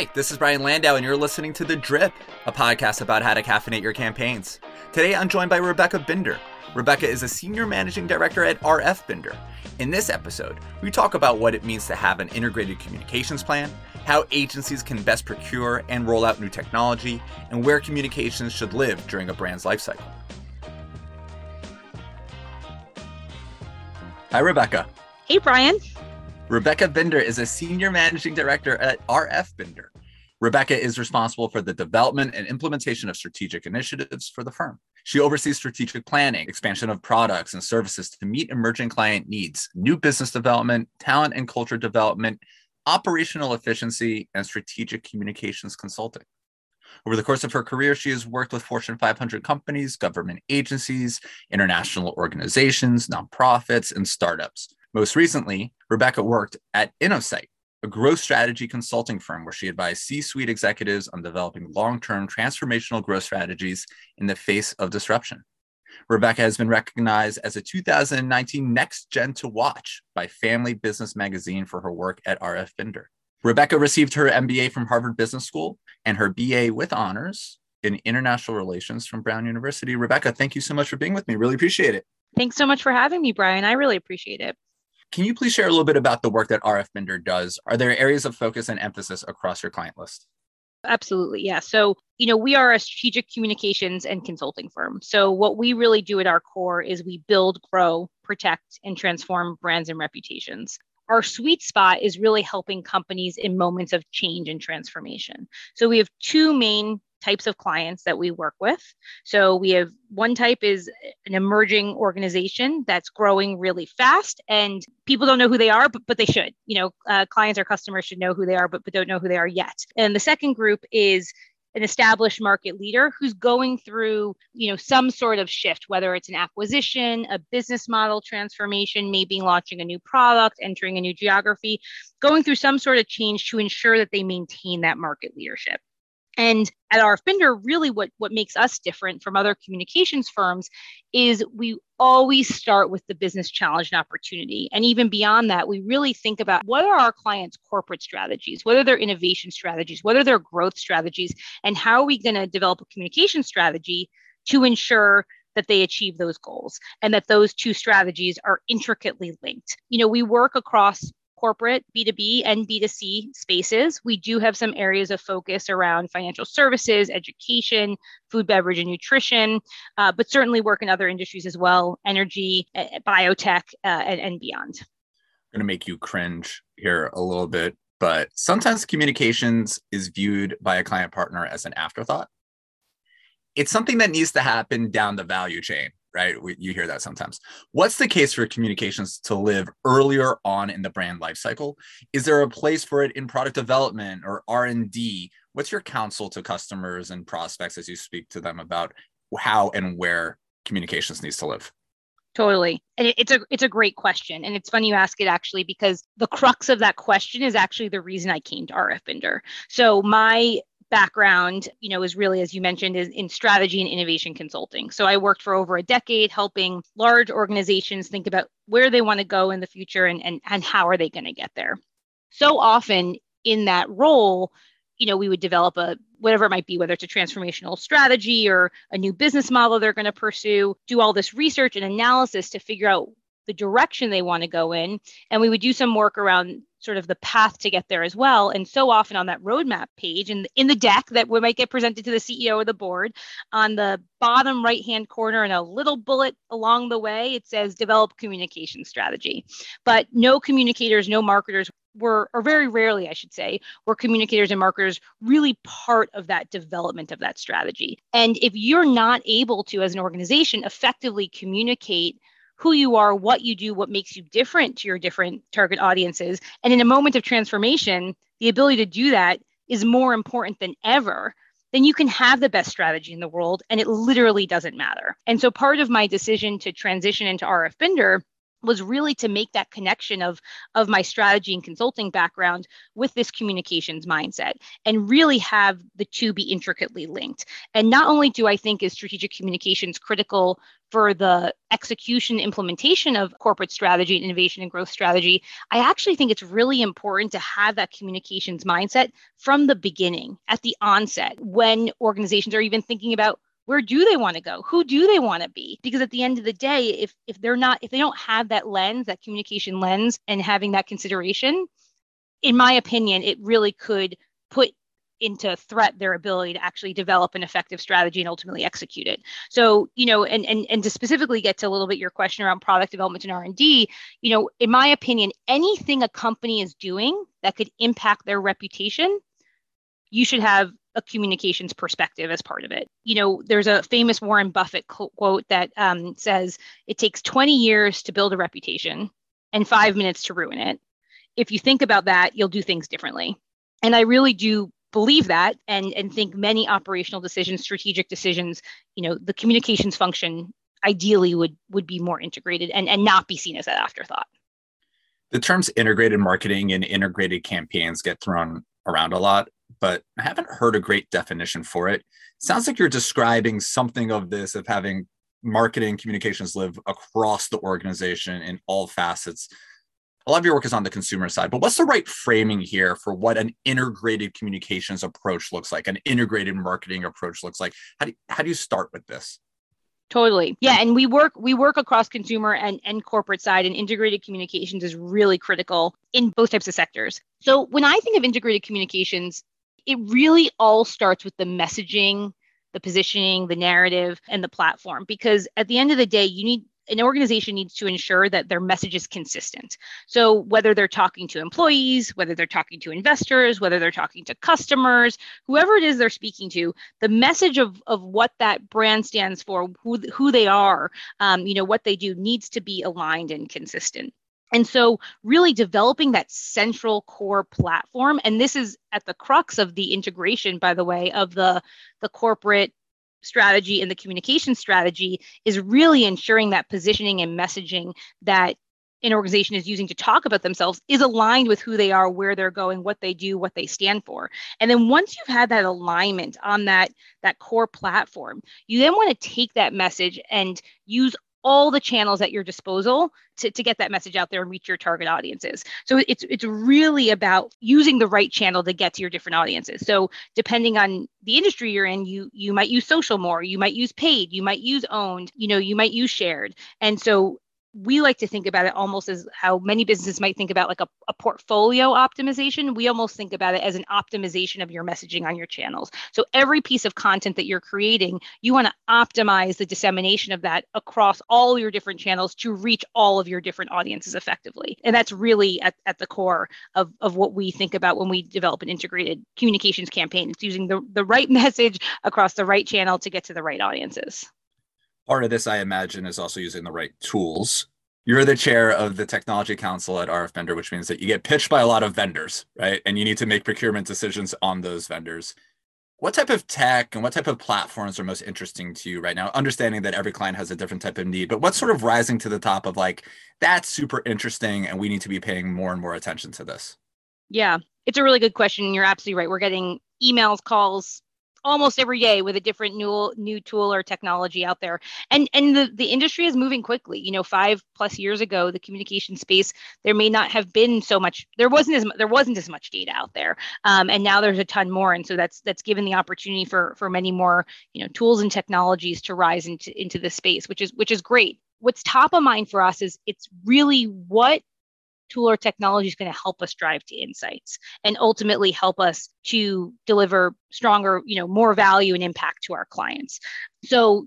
Hi, this is Brian Landau, and you're listening to The Drip, a podcast about how to caffeinate your campaigns. Today, I'm joined by Rebecca Binder. Rebecca is a senior managing director at RF Binder. In this episode, we talk about what it means to have an integrated communications plan, how agencies can best procure and roll out new technology, and where communications should live during a brand's lifecycle. Hi, Rebecca. Hey, Brian. Rebecca Binder is a senior managing director at RF Binder. Rebecca is responsible for the development and implementation of strategic initiatives for the firm. She oversees strategic planning, expansion of products and services to meet emerging client needs, new business development, talent and culture development, operational efficiency, and strategic communications consulting. Over the course of her career, she has worked with Fortune 500 companies, government agencies, international organizations, nonprofits, and startups. Most recently, Rebecca worked at InnoSight, a growth strategy consulting firm where she advised C suite executives on developing long term transformational growth strategies in the face of disruption. Rebecca has been recognized as a 2019 Next Gen to Watch by Family Business Magazine for her work at RF Binder. Rebecca received her MBA from Harvard Business School and her BA with honors in international relations from Brown University. Rebecca, thank you so much for being with me. Really appreciate it. Thanks so much for having me, Brian. I really appreciate it. Can you please share a little bit about the work that RF Binder does? Are there areas of focus and emphasis across your client list? Absolutely. Yeah. So, you know, we are a strategic communications and consulting firm. So, what we really do at our core is we build, grow, protect, and transform brands and reputations. Our sweet spot is really helping companies in moments of change and transformation. So, we have two main types of clients that we work with. So we have one type is an emerging organization that's growing really fast and people don't know who they are, but, but they should. You know, uh, clients or customers should know who they are, but, but don't know who they are yet. And the second group is an established market leader who's going through you know some sort of shift whether it's an acquisition a business model transformation maybe launching a new product entering a new geography going through some sort of change to ensure that they maintain that market leadership and at RF Binder, really what, what makes us different from other communications firms is we always start with the business challenge and opportunity. And even beyond that, we really think about what are our clients' corporate strategies, what are their innovation strategies, what are their growth strategies, and how are we going to develop a communication strategy to ensure that they achieve those goals and that those two strategies are intricately linked. You know, we work across corporate B2B and B2C spaces. We do have some areas of focus around financial services, education, food, beverage, and nutrition, uh, but certainly work in other industries as well energy, uh, biotech, uh, and, and beyond. I'm going to make you cringe here a little bit, but sometimes communications is viewed by a client partner as an afterthought. It's something that needs to happen down the value chain right? We, you hear that sometimes. What's the case for communications to live earlier on in the brand lifecycle? Is there a place for it in product development or R and D? What's your counsel to customers and prospects as you speak to them about how and where communications needs to live? Totally. And it's a it's a great question. And it's funny you ask it actually because the crux of that question is actually the reason I came to RF Binder. So my background, you know, is really, as you mentioned, is in strategy and innovation consulting. So I worked for over a decade helping large organizations think about where they want to go in the future and, and, and how are they going to get there. So often in that role, you know, we would develop a whatever it might be, whether it's a transformational strategy or a new business model they're going to pursue, do all this research and analysis to figure out the direction they want to go in. And we would do some work around sort of the path to get there as well. And so often on that roadmap page and in the deck that we might get presented to the CEO or the board, on the bottom right hand corner and a little bullet along the way, it says develop communication strategy. But no communicators, no marketers were, or very rarely, I should say, were communicators and marketers really part of that development of that strategy. And if you're not able to, as an organization, effectively communicate who you are, what you do, what makes you different to your different target audiences. And in a moment of transformation, the ability to do that is more important than ever. Then you can have the best strategy in the world and it literally doesn't matter. And so part of my decision to transition into RF Binder was really to make that connection of of my strategy and consulting background with this communications mindset and really have the two be intricately linked. And not only do i think is strategic communications critical for the execution implementation of corporate strategy and innovation and growth strategy i actually think it's really important to have that communications mindset from the beginning at the onset when organizations are even thinking about where do they want to go? Who do they want to be? Because at the end of the day if if they're not if they don't have that lens that communication lens and having that consideration in my opinion it really could put into threat their ability to actually develop an effective strategy and ultimately execute it. So you know and and, and to specifically get to a little bit your question around product development and r&d you know in my opinion anything a company is doing that could impact their reputation you should have a communications perspective as part of it. You know, there's a famous Warren Buffett quote that um, says, It takes 20 years to build a reputation and five minutes to ruin it. If you think about that, you'll do things differently. And I really do believe that and, and think many operational decisions, strategic decisions, you know, the communications function ideally would would be more integrated and, and not be seen as an afterthought. The terms integrated marketing and integrated campaigns get thrown around a lot but I haven't heard a great definition for it. Sounds like you're describing something of this of having marketing communications live across the organization in all facets. A lot of your work is on the consumer side, but what's the right framing here for what an integrated communications approach looks like, an integrated marketing approach looks like? How do how do you start with this? Totally. Yeah. And we work we work across consumer and, and corporate side and integrated communications is really critical in both types of sectors. So when I think of integrated communications, it really all starts with the messaging, the positioning, the narrative, and the platform. Because at the end of the day, you need an organization needs to ensure that their message is consistent. So, whether they're talking to employees, whether they're talking to investors, whether they're talking to customers, whoever it is they're speaking to, the message of, of what that brand stands for, who, who they are, um, you know, what they do needs to be aligned and consistent. And so, really developing that central core platform, and this is at the crux of the integration, by the way, of the, the corporate strategy and the communication strategy, is really ensuring that positioning and messaging that an organization is using to talk about themselves is aligned with who they are, where they're going, what they do, what they stand for. And then once you've had that alignment on that, that core platform, you then want to take that message and use all the channels at your disposal to, to get that message out there and reach your target audiences. So it's it's really about using the right channel to get to your different audiences. So depending on the industry you're in, you you might use social more, you might use paid, you might use owned, you know, you might use shared. And so we like to think about it almost as how many businesses might think about like a, a, portfolio optimization. We almost think about it as an optimization of your messaging on your channels. So every piece of content that you're creating, you want to optimize the dissemination of that across all your different channels to reach all of your different audiences effectively. And that's really at, at the core of, of what we think about when we develop an integrated communications campaign. It's using the, the right message across the right channel to get to the right audiences. Part of this, I imagine, is also using the right tools. You're the chair of the technology council at RF Binder, which means that you get pitched by a lot of vendors, right? And you need to make procurement decisions on those vendors. What type of tech and what type of platforms are most interesting to you right now? Understanding that every client has a different type of need, but what's sort of rising to the top of like, that's super interesting and we need to be paying more and more attention to this? Yeah, it's a really good question. You're absolutely right. We're getting emails, calls, almost every day with a different new new tool or technology out there. And and the, the industry is moving quickly. You know five plus years ago the communication space there may not have been so much there wasn't as there wasn't as much data out there. Um, and now there's a ton more. And so that's that's given the opportunity for for many more you know tools and technologies to rise into into the space which is which is great. What's top of mind for us is it's really what tool or technology is going to help us drive to insights and ultimately help us to deliver stronger you know more value and impact to our clients. So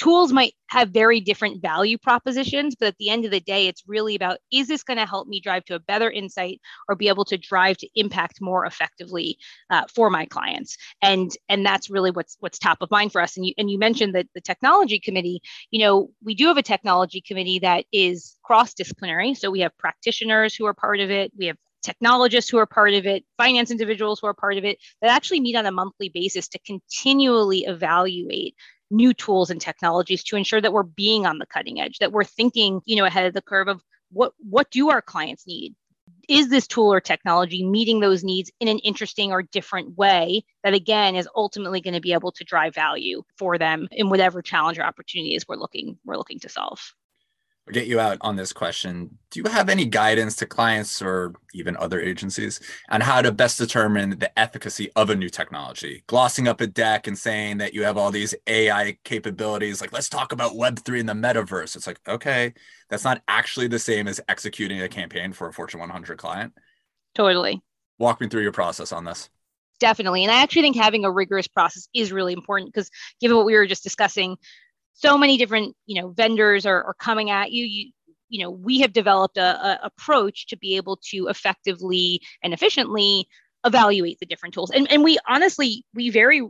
tools might have very different value propositions but at the end of the day it's really about is this going to help me drive to a better insight or be able to drive to impact more effectively uh, for my clients? And and that's really what's what's top of mind for us. And you and you mentioned that the technology committee you know we do have a technology committee that is cross disciplinary so we have practitioners who are part of it. We have technologists who are part of it, finance individuals who are part of it, that actually meet on a monthly basis to continually evaluate new tools and technologies to ensure that we're being on the cutting edge, that we're thinking, you know, ahead of the curve of what what do our clients need? Is this tool or technology meeting those needs in an interesting or different way that again is ultimately going to be able to drive value for them in whatever challenge or opportunity is we're looking we're looking to solve? Get you out on this question. Do you have any guidance to clients or even other agencies on how to best determine the efficacy of a new technology? Glossing up a deck and saying that you have all these AI capabilities, like let's talk about Web3 and the metaverse. It's like, okay, that's not actually the same as executing a campaign for a Fortune 100 client. Totally. Walk me through your process on this definitely and i actually think having a rigorous process is really important because given what we were just discussing so many different you know vendors are, are coming at you. You you know we have developed a, a approach to be able to effectively and efficiently evaluate the different tools. And, and we honestly we very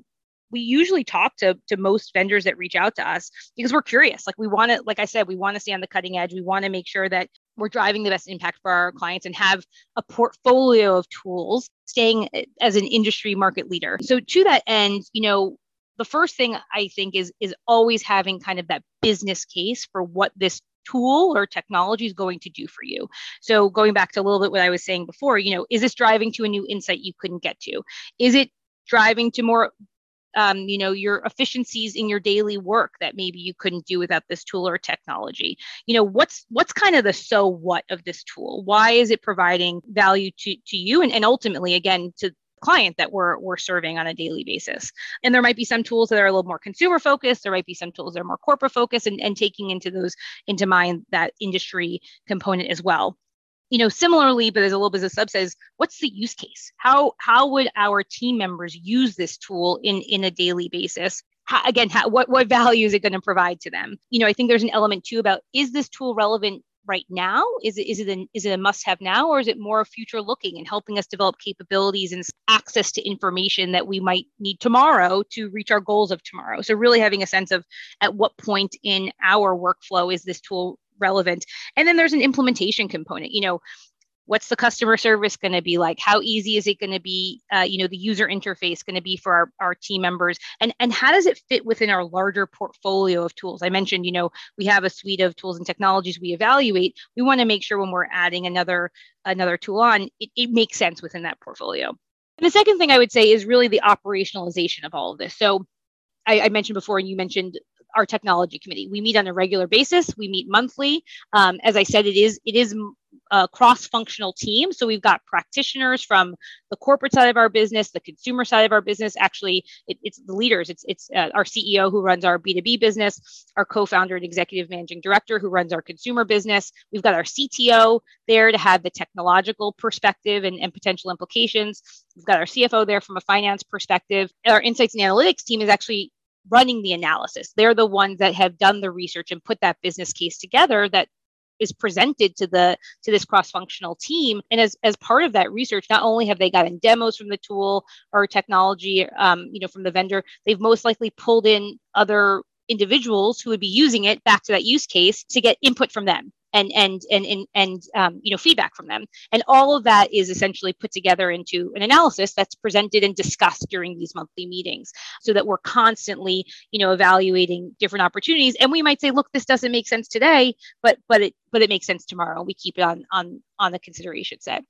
we usually talk to, to most vendors that reach out to us because we're curious. Like we want to like i said we want to stay on the cutting edge. We want to make sure that we're driving the best impact for our clients and have a portfolio of tools staying eh, as an industry market leader. So to that end you know the first thing I think is is always having kind of that business case for what this tool or technology is going to do for you. So going back to a little bit what I was saying before, you know, is this driving to a new insight you couldn't get to? Is it driving to more um, you know your efficiencies in your daily work that maybe you couldn't do without this tool or technology you know what's what's kind of the so what of this tool why is it providing value to to you and, and ultimately again to client that we're, we're serving on a daily basis. And there might be some tools that are a little more consumer focused. There might be some tools that are more corporate focused and, and taking into those into mind that industry component as well you know similarly but as a little bit of a subset is what's the use case how how would our team members use this tool in in a daily basis how, again how, what what value is it going to provide to them you know i think there's an element too about is this tool relevant right now? Is it is it an, is it a must have now, or is it more future looking and helping us develop capabilities and access to information that we might need tomorrow to reach our goals of tomorrow? So really having a sense of at what point in our workflow is this tool relevant, and then there's an implementation component. You know, what's the customer service going to be like how easy is it going to be uh, you know the user interface going to be for our, our team members and and how does it fit within our larger portfolio of tools i mentioned you know we have a suite of tools and technologies we evaluate we want to make sure when we're adding another another tool on it, it makes sense within that portfolio and the second thing i would say is really the operationalization of all of this so I, I mentioned before, and you mentioned our technology committee. We meet on a regular basis. We meet monthly. Um, as I said, it is it is a cross-functional team. So we've got practitioners from the corporate side of our business, the consumer side of our business. Actually, it, it's the leaders. It's it's uh, our CEO who runs our B2B business, our co-founder and executive managing director who runs our consumer business. We've got our CTO there to have the technological perspective and, and potential implications. We've got our CFO there from a finance perspective. Our insights and analytics team is actually running the analysis. They're the ones that have done the research and put that business case together that is presented to the to this cross-functional team. And as, as part of that research not only have they gotten demos from the tool or technology um, you know from the vendor they've most likely pulled in other individuals who would be using it back to that use case to get input from them and and and and, and um, you know feedback from them. And all of that is essentially put together into an analysis that's presented and discussed during these monthly meetings so that we're constantly you know evaluating different opportunities. And we might say look this doesn't make sense today but but it but it makes sense tomorrow. We keep it on on on the consideration set.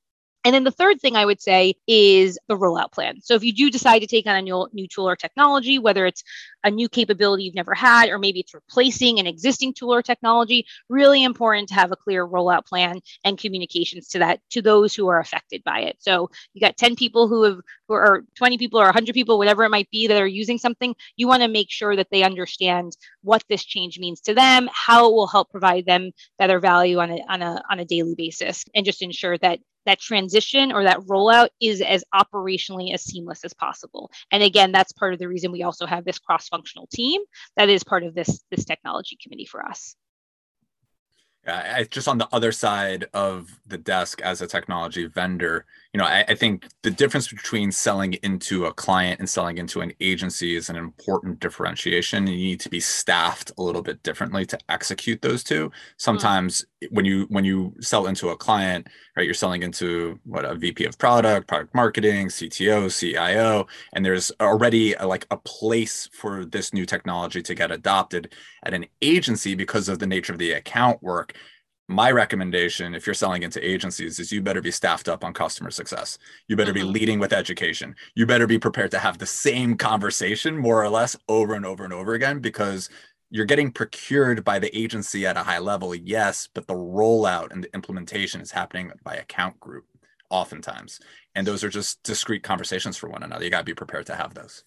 And then the third thing I would say is the rollout plan. So if you do decide to take on a new, new tool or technology, whether it's a new capability you've never had, or maybe it's replacing an existing tool or technology, really important to have a clear rollout plan and communications to that to those who are affected by it. So you got 10 people who have who are 20 people or 100 people, whatever it might be that are using something, you want to make sure that they understand what this change means to them, how it will help provide them better value on a on a on a daily basis, and just ensure that that transition or that rollout is as operationally as seamless as possible. And again, that's part of the reason we also have this cross-functional team that is part of this this technology committee for us. Yeah, I, just on the other side of the desk as a technology vendor, you know, I, I, think the difference between selling into a client and selling into an agency is an important differentiation. You need to be staffed a little bit differently to execute those two. Hmm. Sometimes mm. when you when you sell into a client, right, you're selling into what a VP of product, product marketing, CTO, CIO, and there's already a, like a place for this new technology to get adopted at an agency because of the nature of the account work my recommendation if you're selling into agencies is you better be staffed up on customer success. You better mm-hmm. be leading with education. You better be prepared to have the same conversation more or less over and over and over again because you're getting procured by the agency at a high level yes but the rollout and the implementation is happening by account group oftentimes. And those are just discrete conversations for one another. You got to be prepared to have those.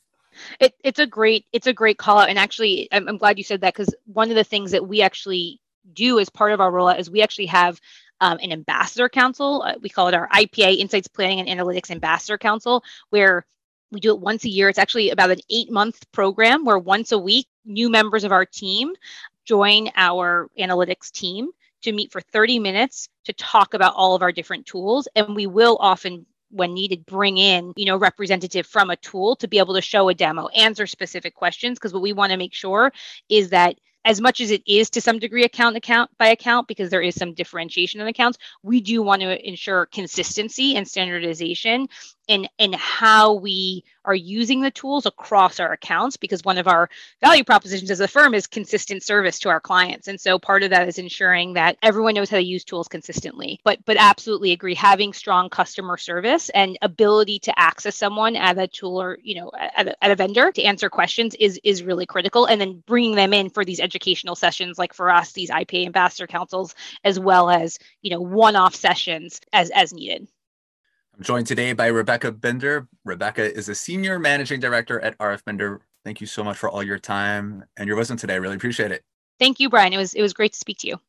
It, it's a great it's a great call out. And actually I'm, I'm glad you said that because one of the things that we actually do as part of our rollout is we actually have um, an ambassador council. Uh, we call it our IPA Insights Planning and Analytics Ambassador Council, where we do it once a year. It's actually about an eight month program where once a week, new members of our team join our analytics team to meet for 30 minutes to talk about all of our different tools. And we will often when needed bring in you know representative from a tool to be able to show a demo answer specific questions because what we want to make sure is that as much as it is to some degree account account by account because there is some differentiation in accounts we do want to ensure consistency and standardization in in how we are using the tools across our accounts because one of our value propositions as a firm is consistent service to our clients. And so part of that is ensuring that everyone knows how to use tools consistently. But but absolutely agree having strong customer service and ability to access someone at a tool or you know at a, at a vendor to answer questions is is really critical. And then bringing them in for these educational sessions like for us these IPA ambassador councils as well as you know one-off sessions as as needed I'm joined today by Rebecca Binder. Rebecca is a senior managing director at RF Binder. Thank you so much for all your time and your wisdom today. I really appreciate it. Thank you, Brian. It was it was great to speak to you.